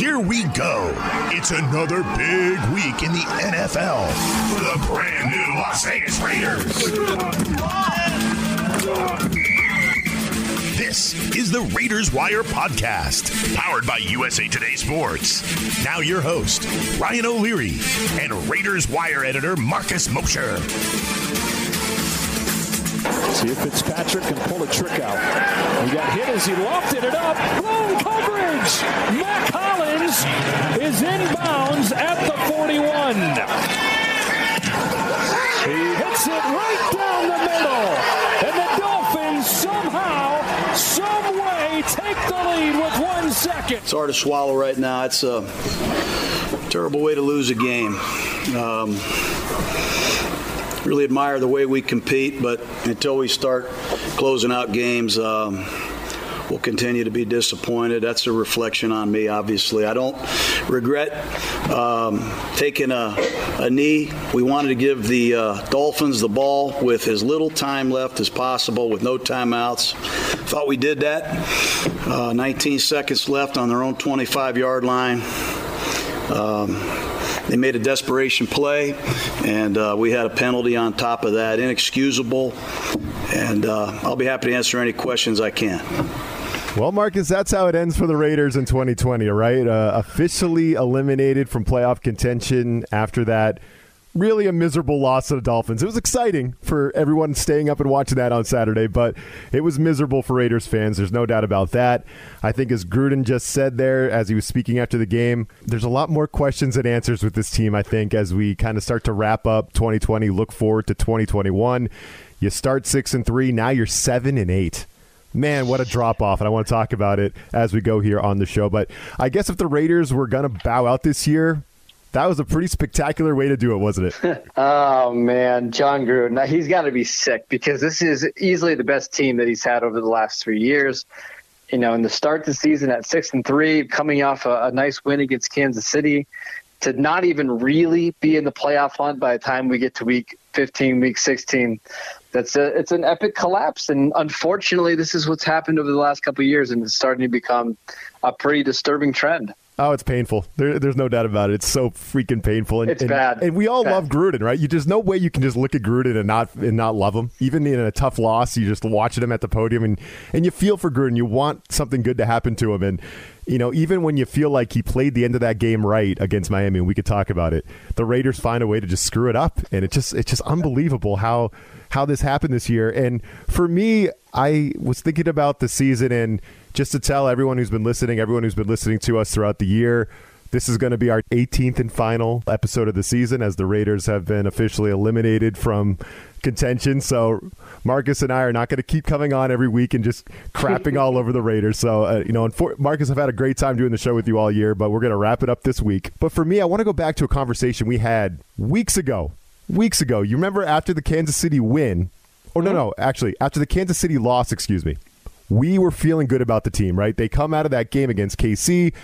here we go. It's another big week in the NFL for the brand new Las Vegas Raiders. This is the Raiders Wire podcast, powered by USA Today Sports. Now, your host, Ryan O'Leary, and Raiders Wire editor, Marcus Mosher. See if Fitzpatrick can pull a trick out. He got hit as he lofted it up. Blown coverage. Mack Hollins is inbounds at the 41. He hits it right down the middle. And the Dolphins somehow, some way, take the lead with one second. It's hard to swallow right now. It's a terrible way to lose a game. Um, really admire the way we compete, but until we start closing out games, um, we'll continue to be disappointed. That's a reflection on me, obviously. I don't regret um, taking a, a, knee. We wanted to give the uh, Dolphins the ball with as little time left as possible, with no timeouts. Thought we did that. Uh, 19 seconds left on their own 25 yard line. Um, they made a desperation play, and uh, we had a penalty on top of that. Inexcusable. And uh, I'll be happy to answer any questions I can. Well, Marcus, that's how it ends for the Raiders in 2020, right? Uh, officially eliminated from playoff contention after that really a miserable loss to the Dolphins. It was exciting for everyone staying up and watching that on Saturday, but it was miserable for Raiders fans. There's no doubt about that. I think, as Gruden just said there, as he was speaking after the game, there's a lot more questions and answers with this team, I think, as we kind of start to wrap up 2020, look forward to 2021. You start six and three, now you're seven and eight. Man, what a drop off. And I want to talk about it as we go here on the show. But I guess if the Raiders were going to bow out this year, that was a pretty spectacular way to do it, wasn't it? oh man, John Gruden, now, he's got to be sick because this is easily the best team that he's had over the last three years. You know, in the start of the season at six and three, coming off a, a nice win against Kansas City, to not even really be in the playoff hunt by the time we get to week 15, week 16, that's a, it's an epic collapse. And unfortunately, this is what's happened over the last couple of years, and it's starting to become a pretty disturbing trend. Oh, it's painful. There, there's no doubt about it. It's so freaking painful. And, it's and, bad. And we all bad. love Gruden, right? You there's no way you can just look at Gruden and not and not love him. Even in a tough loss, you just watching him at the podium and and you feel for Gruden. You want something good to happen to him. And you know, even when you feel like he played the end of that game right against Miami, and we could talk about it, the Raiders find a way to just screw it up, and it just it's just unbelievable how how this happened this year. And for me, I was thinking about the season and just to tell everyone who's been listening, everyone who's been listening to us throughout the year this is going to be our 18th and final episode of the season as the Raiders have been officially eliminated from contention. So Marcus and I are not going to keep coming on every week and just crapping all over the Raiders. So, uh, you know, and for, Marcus, I've had a great time doing the show with you all year, but we're going to wrap it up this week. But for me, I want to go back to a conversation we had weeks ago. Weeks ago. You remember after the Kansas City win, or no, no, actually, after the Kansas City loss, excuse me, we were feeling good about the team, right? They come out of that game against KC.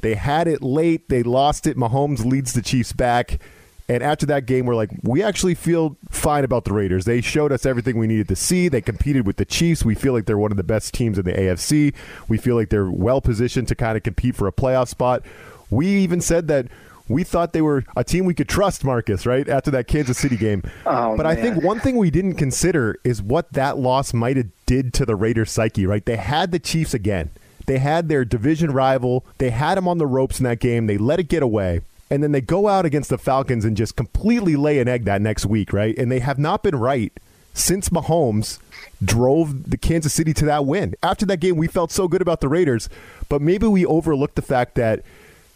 They had it late. They lost it. Mahomes leads the Chiefs back. And after that game, we're like, we actually feel fine about the Raiders. They showed us everything we needed to see. They competed with the Chiefs. We feel like they're one of the best teams in the AFC. We feel like they're well positioned to kind of compete for a playoff spot. We even said that we thought they were a team we could trust, Marcus, right? After that Kansas City game. Oh, but man. I think one thing we didn't consider is what that loss might have did to the Raiders psyche, right? They had the Chiefs again. They had their division rival. They had them on the ropes in that game. They let it get away. And then they go out against the Falcons and just completely lay an egg that next week, right? And they have not been right since Mahomes drove the Kansas City to that win. After that game, we felt so good about the Raiders, but maybe we overlooked the fact that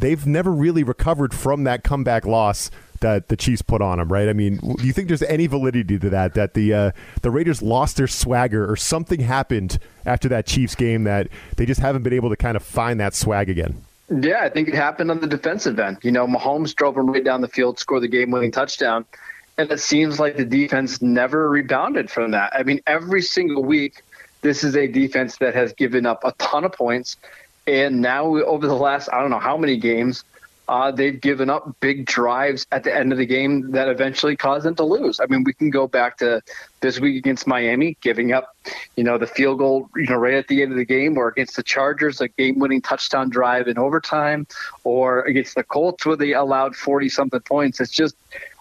they've never really recovered from that comeback loss that the Chiefs put on them, right? I mean, do you think there's any validity to that? That the uh, the Raiders lost their swagger, or something happened after that Chiefs game that they just haven't been able to kind of find that swag again? Yeah, I think it happened on the defensive end. You know, Mahomes drove them right down the field, scored the game-winning touchdown, and it seems like the defense never rebounded from that. I mean, every single week, this is a defense that has given up a ton of points, and now over the last I don't know how many games uh, they've given up big drives at the end of the game that eventually caused them to lose. I mean, we can go back to this week against Miami, giving up, you know, the field goal, you know, right at the end of the game, or against the Chargers, a game-winning touchdown drive in overtime, or against the Colts where they allowed 40-something points. It's just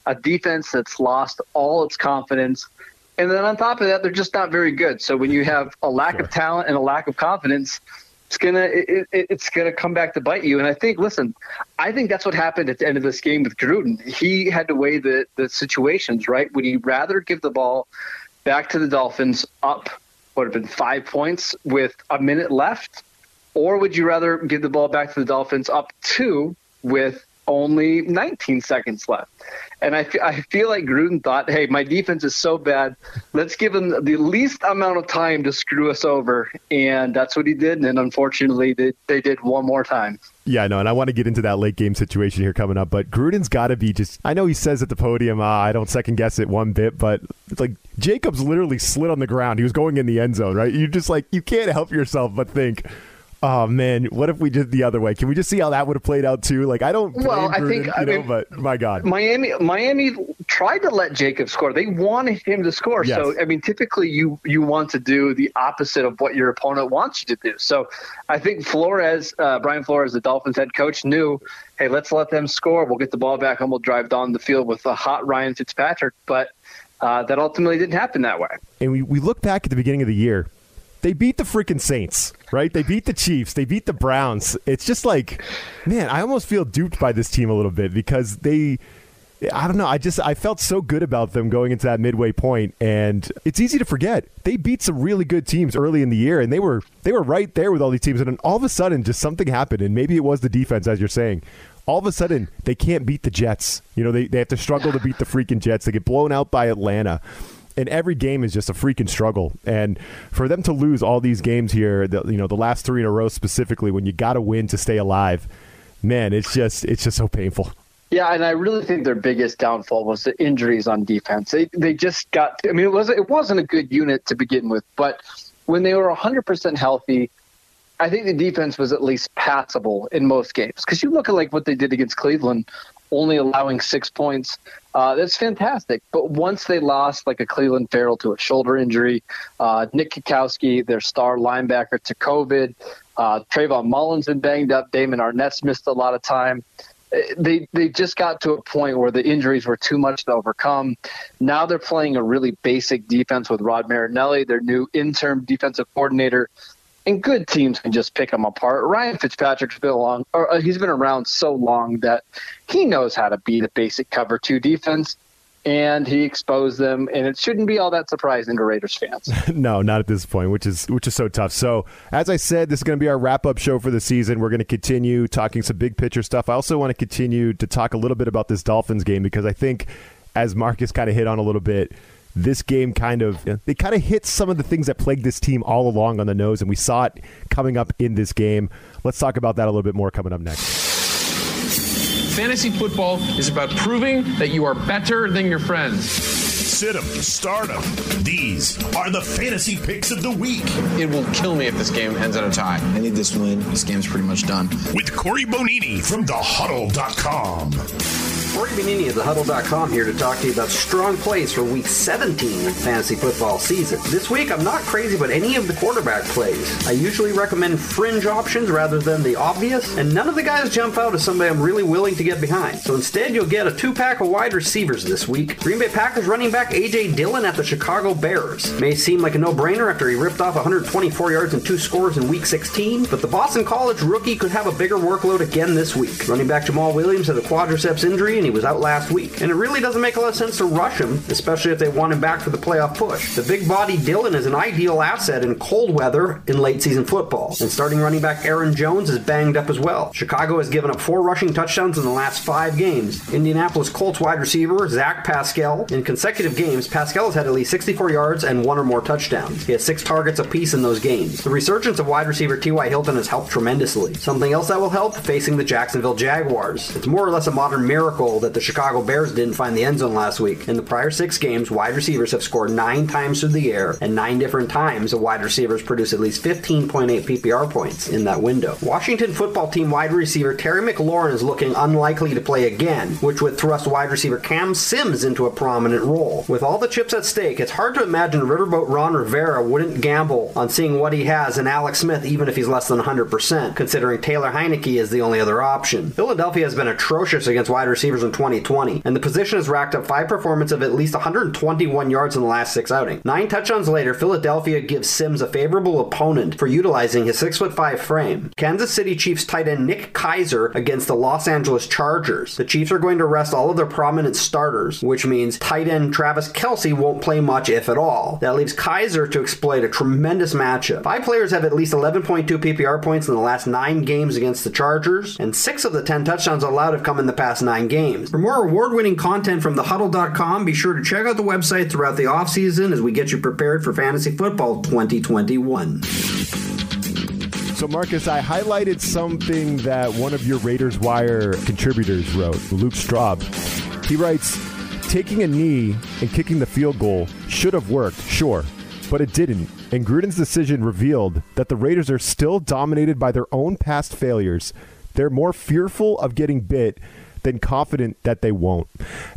a defense that's lost all its confidence. And then on top of that, they're just not very good. So when you have a lack sure. of talent and a lack of confidence – it's gonna it, it, it's gonna come back to bite you. And I think, listen, I think that's what happened at the end of this game with Gruden. He had to weigh the the situations. Right? Would he rather give the ball back to the Dolphins up? Would have been five points with a minute left, or would you rather give the ball back to the Dolphins up two with only 19 seconds left. And I, I feel like Gruden thought, hey, my defense is so bad. Let's give them the least amount of time to screw us over. And that's what he did. And unfortunately, they, they did one more time. Yeah, I know, and I want to get into that late game situation here coming up. But Gruden's got to be just. I know he says at the podium, uh, I don't second guess it one bit, but it's like Jacobs literally slid on the ground. He was going in the end zone, right? You just like you can't help yourself but think, Oh man, what if we did the other way? Can we just see how that would have played out too? Like I don't. Well, I think you I know, mean, but my God, Miami, Miami tried to let Jacob score. They wanted him to score. Yes. So I mean, typically you you want to do the opposite of what your opponent wants you to do. So I think Flores, uh, Brian Flores, the Dolphins head coach, knew, hey, let's let them score. We'll get the ball back and we'll drive down the field with a hot Ryan Fitzpatrick. But uh, that ultimately didn't happen that way. And we, we look back at the beginning of the year they beat the freaking Saints, right? They beat the Chiefs. They beat the Browns. It's just like, man, I almost feel duped by this team a little bit because they. I don't know. I just I felt so good about them going into that midway point, and it's easy to forget they beat some really good teams early in the year, and they were they were right there with all these teams, and then all of a sudden, just something happened, and maybe it was the defense, as you're saying. All of a sudden, they can't beat the Jets. You know, they they have to struggle to beat the freaking Jets. They get blown out by Atlanta and every game is just a freaking struggle. And for them to lose all these games here, the, you know, the last three in a row specifically, when you got to win to stay alive, man, it's just it's just so painful. Yeah, and I really think their biggest downfall was the injuries on defense. They they just got. I mean, it was it wasn't a good unit to begin with, but when they were 100% healthy, I think the defense was at least passable in most games. Because you look at like what they did against Cleveland, only allowing six points. Uh, that's fantastic. But once they lost like a Clelin Ferrell to a shoulder injury, uh, Nick Kwiatkowski, their star linebacker, to COVID, uh, Trayvon Mullen been banged up, Damon Arnette's missed a lot of time. Uh, they they just got to a point where the injuries were too much to overcome. Now they're playing a really basic defense with Rod Marinelli, their new interim defensive coordinator and good teams can just pick them apart. Ryan Fitzpatrick's been along, or uh, he's been around so long that he knows how to beat a basic cover two defense, and he exposed them. And it shouldn't be all that surprising to Raiders fans. no, not at this point, which is which is so tough. So, as I said, this is going to be our wrap up show for the season. We're going to continue talking some big picture stuff. I also want to continue to talk a little bit about this Dolphins game because I think, as Marcus kind of hit on a little bit this game kind of they kind of hit some of the things that plagued this team all along on the nose, and we saw it coming up in this game. Let's talk about that a little bit more coming up next. Fantasy football is about proving that you are better than your friends sit 'em, start 'em. These are the fantasy picks of the week. It will kill me if this game ends in a tie. I need this win. This game's pretty much done. With Cory Bonini from thehuddle.com. Cory Bonini of thehuddle.com here to talk to you about strong plays for week 17 of fantasy football season. This week, I'm not crazy about any of the quarterback plays. I usually recommend fringe options rather than the obvious, and none of the guys jump out as somebody I'm really willing to get behind. So instead, you'll get a two pack of wide receivers this week. Green Bay Packers running back A.J. Dillon at the Chicago Bears. May seem like a no brainer after he ripped off 124 yards and two scores in week 16, but the Boston College rookie could have a bigger workload again this week. Running back Jamaal Williams had a quadriceps injury he was out last week. And it really doesn't make a lot of sense to rush him, especially if they want him back for the playoff push. The big body Dillon is an ideal asset in cold weather in late season football. And starting running back Aaron Jones is banged up as well. Chicago has given up four rushing touchdowns in the last five games. Indianapolis Colts wide receiver Zach Pascal in consecutive games, Pascal has had at least 64 yards and one or more touchdowns. He has six targets apiece in those games. The resurgence of wide receiver T.Y. Hilton has helped tremendously. Something else that will help facing the Jacksonville Jaguars. It's more or less a modern miracle that the Chicago Bears didn't find the end zone last week. In the prior six games, wide receivers have scored nine times through the air, and nine different times the wide receivers produce at least 15.8 PPR points in that window. Washington football team wide receiver Terry McLaurin is looking unlikely to play again, which would thrust wide receiver Cam Sims into a prominent role. With all the chips at stake, it's hard to imagine Riverboat Ron Rivera wouldn't gamble on seeing what he has in Alex Smith, even if he's less than 100%, considering Taylor Heinicke is the only other option. Philadelphia has been atrocious against wide receivers in 2020, and the position has racked up five performances of at least 121 yards in the last six outings. Nine touchdowns later, Philadelphia gives Sims a favorable opponent for utilizing his 6'5 frame. Kansas City Chiefs tight end Nick Keizer against the Los Angeles Chargers. The Chiefs are going to rest all of their prominent starters, which means tight end Travis Kelce won't play much, if at all. That leaves Keizer to exploit a tremendous matchup. Five players have at least 11.2 PPR points in the last nine games against the Chargers, and six of the 10 touchdowns allowed have come in the past nine games. For more award winning content from thehuddle.com, be sure to check out the website throughout the offseason as we get you prepared for fantasy football 2021. So, Marcus, I highlighted something that one of your Raiders Wire contributors wrote, Luke Straub. He writes, Taking a knee and kicking the field goal should have worked, sure, but it didn't. And Gruden's decision revealed that the Raiders are still dominated by their own past failures. They're more fearful of getting bit than confident that they won't.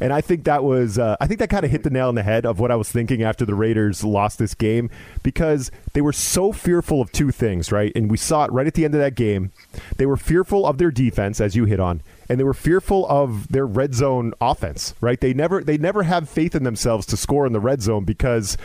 And I think that was, uh, I think that kind of hit the nail on the head of what I was thinking after the Raiders lost this game because they were so fearful of two things, right? And we saw it right at the end of that game. They were fearful of their defense, as you hit on, and they were fearful of their red zone offense, right? They never they never have faith in themselves to score in the red zone because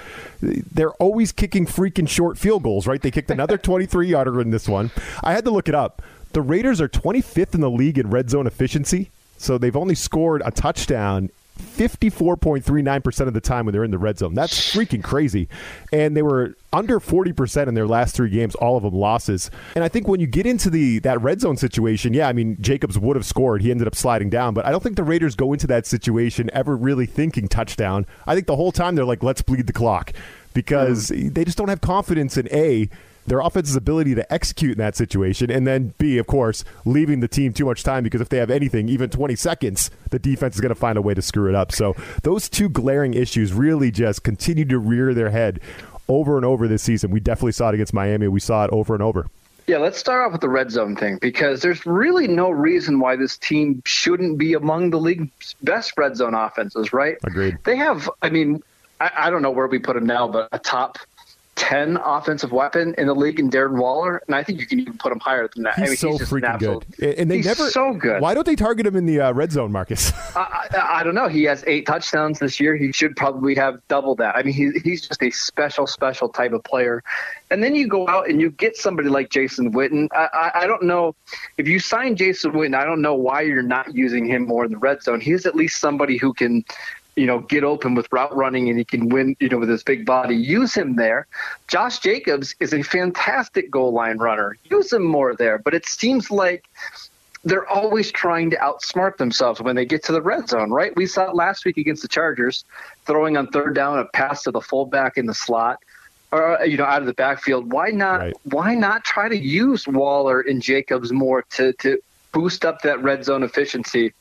they're always kicking freaking short field goals, right? They kicked another 23 yarder in this one. I had to look it up. The Raiders are 25th in the league in red zone efficiency. So they've only scored a touchdown 54.39% of the time when they're in the red zone. That's freaking crazy. And they were under 40% in their last 3 games, all of them losses. And I think when you get into the that red zone situation, yeah, I mean Jacobs would have scored. He ended up sliding down, but I don't think the Raiders go into that situation ever really thinking touchdown. I think the whole time they're like let's bleed the clock because mm. they just don't have confidence in A their offense's ability to execute in that situation, and then B, of course, leaving the team too much time because if they have anything, even 20 seconds, the defense is going to find a way to screw it up. So those two glaring issues really just continue to rear their head over and over this season. We definitely saw it against Miami. We saw it over and over. Yeah, let's start off with the red zone thing because there's really no reason why this team shouldn't be among the league's best red zone offenses, right? Agreed. They have, I mean, I, I don't know where we put them now, but a top 10 offensive weapon in the league in Darren Waller, and I think you can even put him higher than that. He's I mean, so he's freaking absolute, good, and they he's never so good. Why don't they target him in the uh, red zone, Marcus? I, I, I, don't know. He has eight touchdowns this year. He should probably have double that. I mean, he, he's just a special, special type of player. And then you go out and you get somebody like Jason Witten. I, I, I don't know if you sign Jason Witten. I don't know why you're not using him more in the red zone. He's at least somebody who can you know, get open with route running and he can win, you know, with his big body. Use him there. Josh Jacobs is a fantastic goal line runner. Use him more there. But it seems like they're always trying to outsmart themselves when they get to the red zone, right? We saw it last week against the Chargers, throwing on third down a pass to the fullback in the slot. Or you know, out of the backfield. Why not? Right. Why not try to use Waller and Jacobs more to to boost up that red zone efficiency?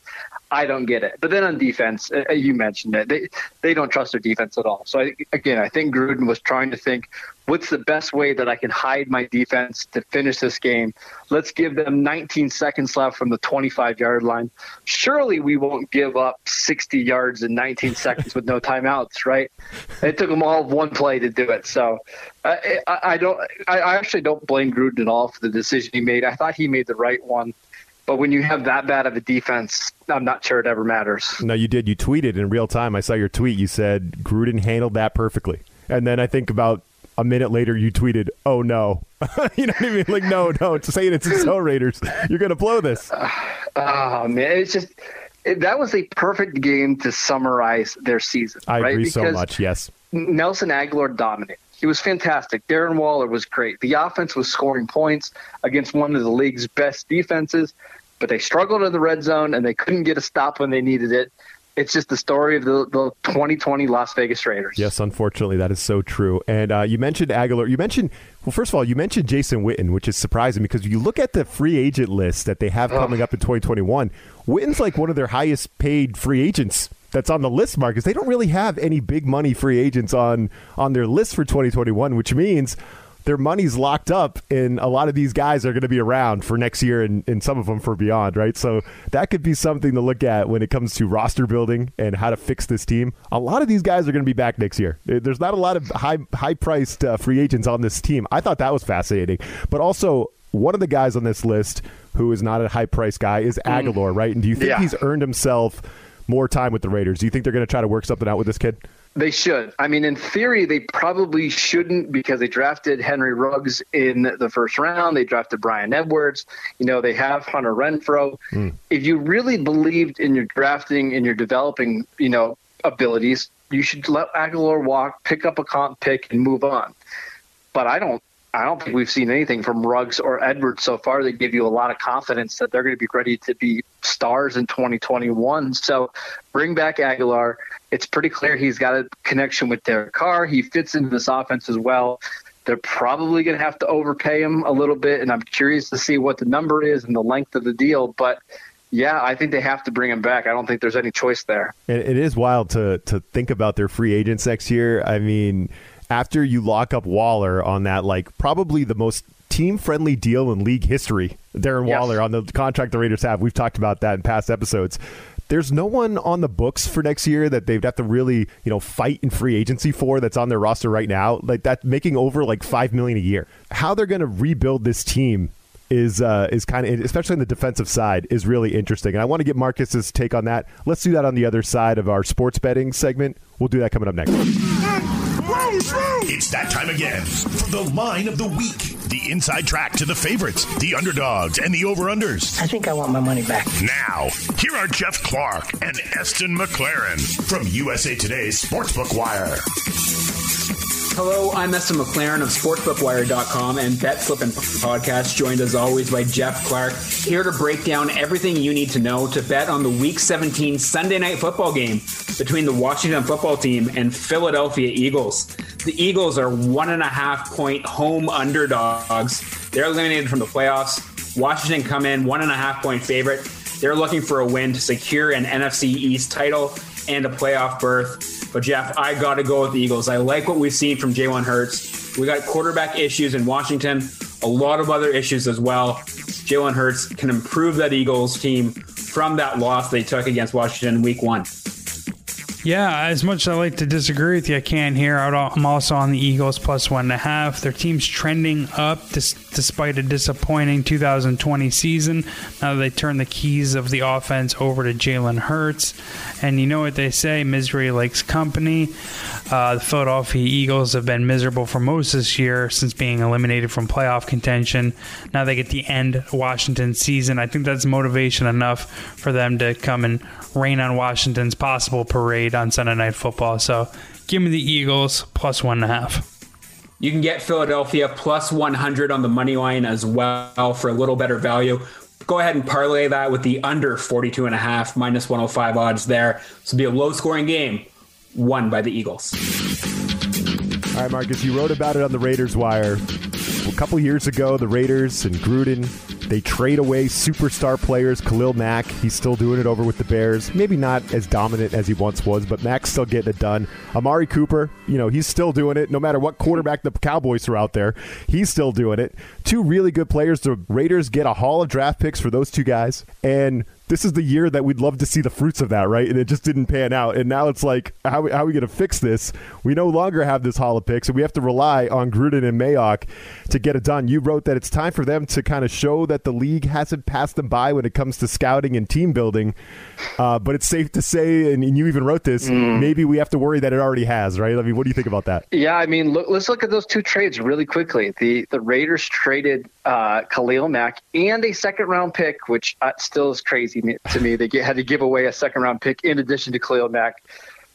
I don't get it. But then on defense, uh, you mentioned it. They they don't trust their defense at all. So I, again, I think Gruden was trying to think, what's the best way that I can hide my defense to finish this game? Let's give them 19 seconds left from the 25 yard line. Surely we won't give up 60 yards in 19 seconds with no timeouts, right? It took them all one play to do it. So I, I, I don't. I actually don't blame Gruden at all for the decision he made. I thought he made the right one. But when you have that bad of a defense, I'm not sure it ever matters. No, you did. You tweeted in real time. I saw your tweet. You said Gruden handled that perfectly. And then I think about a minute later, you tweeted, "Oh no," you know what I mean? Like, no, no, It's saying it's the Raiders. You're going to blow this. Uh, oh man, it's just it, that was a perfect game to summarize their season. I right? agree because so much. Yes, Nelson Agholor dominated. He was fantastic. Darren Waller was great. The offense was scoring points against one of the league's best defenses, but they struggled in the red zone and they couldn't get a stop when they needed it. it's just the story of the, the 2020 Las Vegas Raiders. Yes, unfortunately, that is so true. And uh, you mentioned Agholor. You mentioned, well, first of all, you mentioned Jason Witten, which is surprising because if you look at the free agent list that they have coming up in 2021. Witten's like one of their highest paid free agents that's on the list, Marcus. They don't really have any big money free agents on on their list for 2021, which means their money's locked up, and a lot of these guys are going to be around for next year and, and some of them for beyond, right? So that could be something to look at when it comes to roster building and how to fix this team. A lot of these guys are going to be back next year. There's not a lot of high high priced uh, free agents on this team. I thought that was fascinating, but also one of the guys on this list who is not a high price guy is mm. Right? And do you think yeah. he's earned himself more time with the Raiders? Do you think they're going to try to work something out with this kid? They should. I mean, in theory, they probably shouldn't because they drafted Henry Ruggs in the first round. They drafted Bryan Edwards. You know, they have Hunter Renfrow. Mm. If you really believed in your drafting and your developing, you know, abilities, you should let Agholor walk, pick up a comp pick, and move on. But I don't. I don't think we've seen anything from Ruggs or Edwards so far that give you a lot of confidence that they're going to be ready to be stars in 2021. So bring back Agholor. it's pretty clear he's got a connection with Derek Carr. He fits into this offense as well. They're probably going to have to overpay him a little bit, and I'm curious to see what the number is and the length of the deal. But yeah, I think they have to bring him back. I don't think there's any choice there. It is wild to to think about their free agents next year. I mean, after you lock up Waller on that, like probably the most team friendly deal in league history, Darren yes. Waller on the contract the Raiders have. We've talked about that in past episodes there's no one on the books for next year that they'd have to really, you know, fight in free agency for that's on their roster right now. Like that making over like five million a year. How they're going to rebuild this team is uh, is kind of especially on the defensive side is really interesting. And I want to get Marcus's take on that. Let's do that on the other side of our sports betting segment. We'll do that coming up next. It's that time again for the line of the week. The inside track to the favorites, the underdogs, and the over-unders. I think I want my money back. Now, here are Jeff Clark and Eston McLaren from USA Today's Sportsbook Wire. Hello, I'm Eston McLaren of SportsbookWire.com and Bet Flippin' Podcast, joined as always by Jeff Clark, here to break down everything you need to know to bet on the Week 17 Sunday night football game between the Washington football team and Philadelphia Eagles. The Eagles are one and a half point home underdogs. They're eliminated from the playoffs. Washington come in one and a half point favorite. They're looking for a win to secure an NFC East title and a playoff berth. But Jeff, I got to go with the Eagles. I like what we've seen from Jalen Hurts. We got quarterback issues in Washington, a lot of other issues as well. Jalen Hurts can improve that Eagles team from that loss they took against Washington week one. Yeah, as much as I like to disagree with you, I can here. I'm also on the Eagles plus one and a half. Their team's trending up despite a disappointing 2020 season. Now they turn the keys of the offense over to Jalen Hurts. And you know what they say misery likes company. Uh, the Philadelphia Eagles have been miserable for most this year since being eliminated from playoff contention. Now they get the end Washington season. I think that's motivation enough for them to come and rain on Washington's possible parade on Sunday Night Football. So give me the Eagles plus one and a half. You can get Philadelphia plus 100 on the money line as well for a little better value. Go ahead and parlay that with the under 42 and a half minus 105 odds there. This will be a low scoring game won by the Eagles. All right, Marcus, you wrote about it on the Raiders Wire. A couple years ago, the Raiders and Gruden they trade away superstar players. Khalil Mack, he's still doing it over with the Bears. Maybe not as dominant as he once was, but Mack's still getting it done. Amari Cooper, you know, he's still doing it. No matter what quarterback the Cowboys are out there, he's still doing it. Two really good players. The Raiders get a haul of draft picks for those two guys. And this is the year that we'd love to see the fruits of that, right? And it just didn't pan out. And now it's like, how, how are we going to fix this? We no longer have this haul of Picks, and we have to rely on Gruden and Mayock to get it done. You wrote that it's time for them to kind of show that the league hasn't passed them by when it comes to scouting and team building. Uh, but it's safe to say, and, and you even wrote this, mm. maybe we have to worry that it already has, right? I mean, what do you think about that? Yeah, I mean, look, let's look at those two trades really quickly. The the Raiders traded uh, Khalil Mack and a second round pick, which uh, still is crazy to me. They had to give away a second round pick in addition to Khalil Mack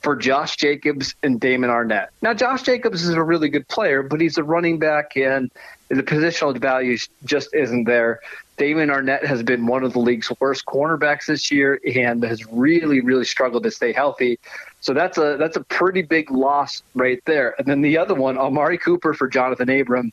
for Josh Jacobs and Damon Arnette. Now, Josh Jacobs is a really good player, but he's a running back, and the positional value just isn't there. Damon Arnette has been one of the league's worst cornerbacks this year and has really, really struggled to stay healthy. So that's a that's a pretty big loss right there. And then the other one, Amari Cooper for Johnathan Abram.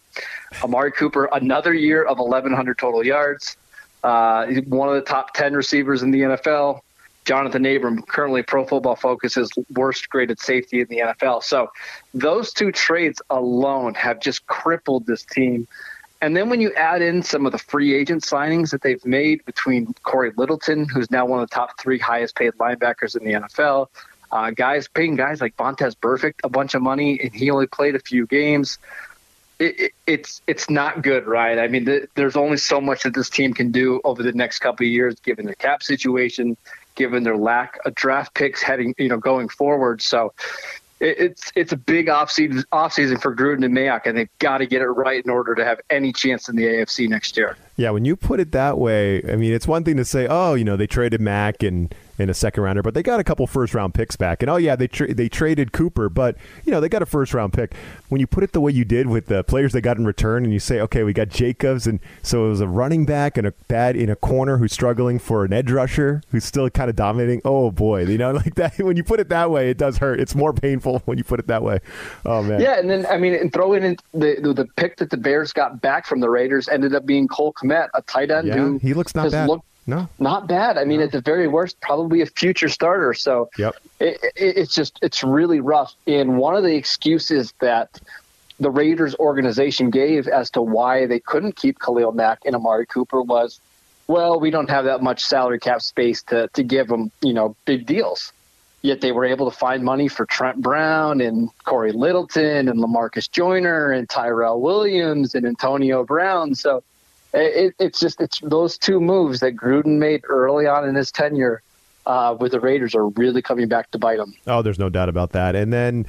Amari Cooper, another year of 1,100 total yards. Uh, one of the top 10 receivers in the NFL. Johnathan Abram, currently Pro Football Focus's worst graded safety in the NFL. So those two trades alone have just crippled this team. And then when you add in some of the free agent signings that they've made between Cory Littleton, who's now one of the top three highest paid linebackers in the NFL, uh, guys paying guys like Vontaze Burfict a bunch of money, and he only played a few games. It, it, it's it's not good, right? I mean, the, there's only so much that this team can do over the next couple of years, given their cap situation, given their lack of draft picks heading, you know, going forward. So it's it's a big off season off season for Gruden and Mayock, and they've got to get it right in order to have any chance in the AFC next year. Yeah, when you put it that way, I mean, it's one thing to say, oh, you know, they traded Mack and in a second rounder, but they got a couple first round picks back. And oh yeah, they tra- they traded Cooper, but you know they got a first round pick. When you put it the way you did with the players they got in return, and you say, okay, we got Jacobs, and so it was a running back and a bad in a corner who's struggling for an edge rusher who's still kind of dominating. Oh boy, you know, like that. When you put it that way, it does hurt. It's more painful when you put it that way. Oh man. Yeah, and then I mean, and throw in the the pick that the Bears got back from the Raiders ended up being Cole Kmet, a tight end yeah, who he looks not bad. Looked, no, not bad. I mean, no. at the very worst, probably a future starter. So yep. It, it, it's just it's really rough. And one of the excuses that the Raiders organization gave as to why they couldn't keep Khalil Mack and Amari Cooper was, well, we don't have that much salary cap space to to give them, you know, big deals. Yet they were able to find money for Trent Brown and Cory Littleton and Lamarcus Joyner and Tyrell Williams and Antonio Brown. So it, it's just it's those two moves that Gruden made early on in his tenure uh, with the Raiders are really coming back to bite him. Oh, there's no doubt about that. And then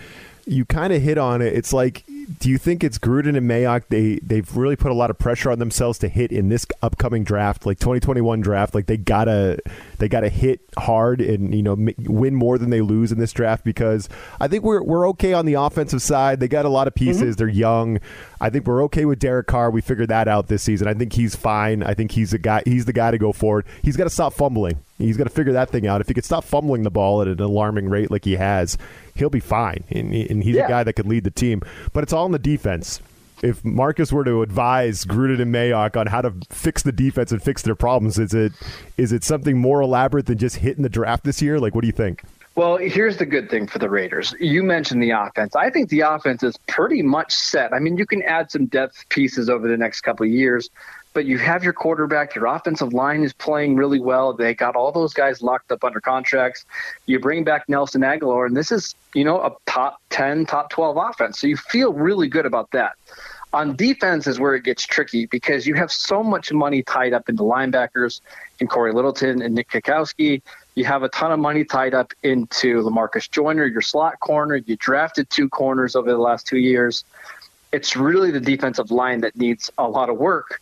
you kind of hit on it. It's like, do you think it's Gruden and Mayock? They they've really put a lot of pressure on themselves to hit in this upcoming draft, like 2021 draft. Like they gotta they gotta hit hard and you know win more than they lose in this draft because I think we're we're okay on the offensive side. They got a lot of pieces. Mm-hmm. They're young. I think we're okay with Derek Carr. We figured that out this season. I think he's fine. I think he's the guy. He's the guy to go forward. He's got to stop fumbling. He's got to figure that thing out. If he could stop fumbling the ball at an alarming rate like he has, he'll be fine. And, and he's yeah. a guy that could lead the team. But it's all in the defense. If Marcus were to advise Gruden and Mayock on how to fix the defense and fix their problems, is it is it something more elaborate than just hitting the draft this year? Like, what do you think? Well, here's the good thing for the Raiders. You mentioned the offense. I think the offense is pretty much set. I mean, you can add some depth pieces over the next couple of years, but you have your quarterback. Your offensive line is playing really well. They got all those guys locked up under contracts. You bring back Nelson Agholor, and this is, you know, a top 10, top 12 offense. So you feel really good about that. On defense is where it gets tricky because you have so much money tied up into linebackers in Cory Littleton and Nick Kwiatkowski. You have a ton of money tied up into Lamarcus Joyner, your slot corner. You drafted two corners over the last two years. It's really the defensive line that needs a lot of work.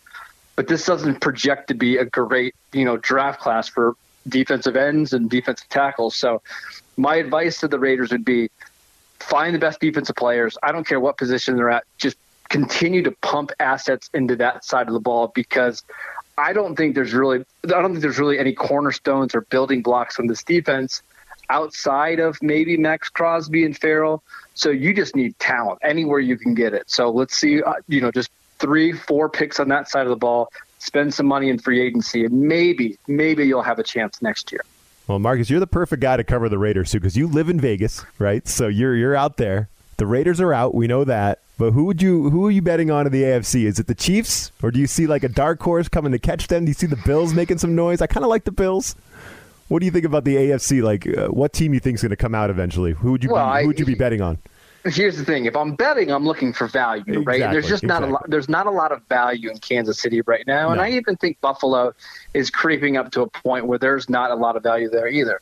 But this doesn't project to be a great, you know, draft class for defensive ends and defensive tackles. So my advice to the Raiders would be find the best defensive players. I don't care what position they're at. Just continue to pump assets into that side of the ball because I don't think there's really I don't think there's really any cornerstones or building blocks on this defense outside of maybe Maxx Crosby and Ferrell. So you just need talent anywhere you can get it. So let's see, uh, you know, just three, four picks on that side of the ball. Spend some money in free agency, and maybe, maybe you'll have a chance next year. Well, Marcus, you're the perfect guy to cover the Raiders too, because you live in Vegas, right? So you're you're out there. The Raiders are out. We know that. But who would you who are you betting on in the AFC? Is it the Chiefs or do you see like a dark horse coming to catch them? Do you see the Bills making some noise? I kind of like the Bills. What do you think about the AFC? Like, uh, what team you think is going to come out eventually? Who would you well, be, who would you be betting on? Here's the thing: if I'm betting, I'm looking for value, right? Exactly, there's just not a lot. There's not a lot of value in Kansas City right now, and no. I even think Buffalo is creeping up to a point where there's not a lot of value there either.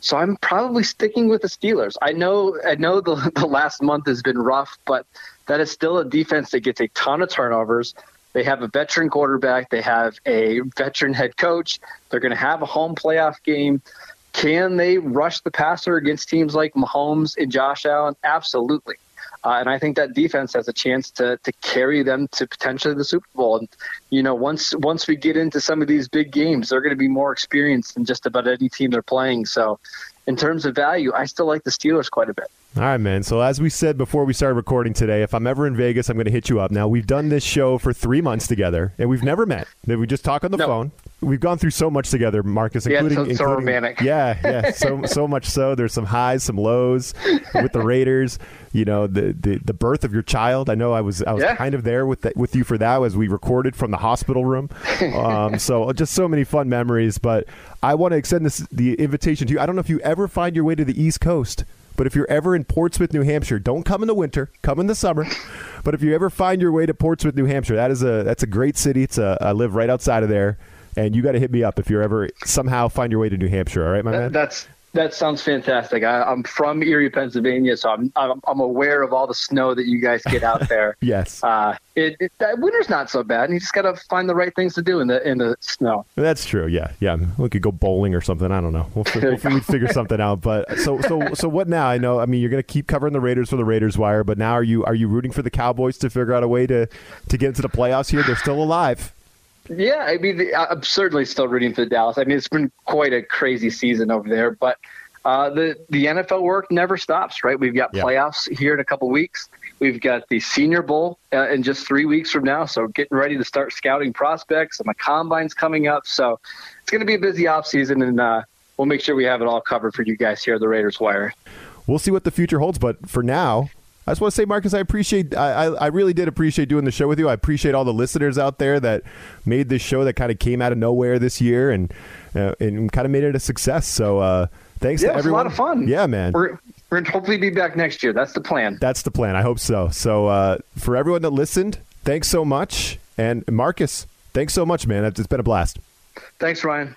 So I'm probably sticking with the Steelers. I know I know the, the last month has been rough, but that is still a defense that gets a ton of turnovers. They have a veteran quarterback. They have a veteran head coach. They're going to have a home playoff game. Can they rush the passer against teams like Mahomes and Josh Allen? Absolutely. Uh, and I think that defense has a chance to to carry them to potentially the Super Bowl. And you know, once once we get into some of these big games, they're going to be more experienced than just about any team they're playing. So, in terms of value, I still like the Steelers quite a bit. All right, man. So as we said before we started recording today, if I'm ever in Vegas, I'm going to hit you up. Now we've done this show for three months together, and we've never met. We just talk on the phone. We've gone through so much together, Marcus, Yeah, including, so- so including- romantic. Yeah, yeah, so so much so. There's some highs, some lows with the Raiders. You know, the the, the birth of your child. I know I was I was Yeah. kind of there with the, with you for that as we recorded from the hospital room. Um, so just so many fun memories. But I want to extend this the invitation to you. I don't know if you ever find your way to the East Coast. But if you're ever in Portsmouth, New Hampshire, don't come in the winter. Come in the summer. But if you ever find your way to Portsmouth, New Hampshire, that is a that's a great city. It's a, I live right outside of there, and you got to hit me up if you're ever somehow find your way to New Hampshire. All right, my That, man. that's that sounds fantastic. I, I'm from Erie, Pennsylvania, so I'm, I'm I'm aware of all the snow that you guys get out there. yes, uh, it, it winter's not so bad, and you just got to find the right things to do in the in the snow. That's true. Yeah, yeah. We could go bowling or something. I don't know. We'll, we'll we'd figure something out. But so so so what now? I know. I mean, you're going to keep covering the Raiders for the Raiders wire, but now are you are you rooting for the Cowboys to figure out a way to to get into the playoffs here? They're still alive. Yeah, I mean, I'm certainly still rooting for the Dallas. I mean, it's been quite a crazy season over there, but uh, the the NFL work never stops, right? We've got Yeah. playoffs here in a couple weeks. We've got the Senior Bowl uh, in just three weeks from now, so getting ready to start scouting prospects, and the combine's coming up. So it's going to be a busy off season, and uh, we'll make sure we have it all covered for you guys here at the Raiders Wire. We'll see what the future holds. But for now, I just want to say, Marcus, I appreciate. I, I, I really did appreciate doing the show with you. I appreciate all the listeners out there that made this show that kind of came out of nowhere this year and uh, and kind of made it a success. So uh, thanks yeah, to everyone. a lot of fun. Yeah, man. We're we're hopefully be back next year. That's the plan. That's the plan. I hope so. So uh, for everyone that listened, thanks so much. And Marcus, thanks so much, man. It's been a blast. Thanks, Ryan.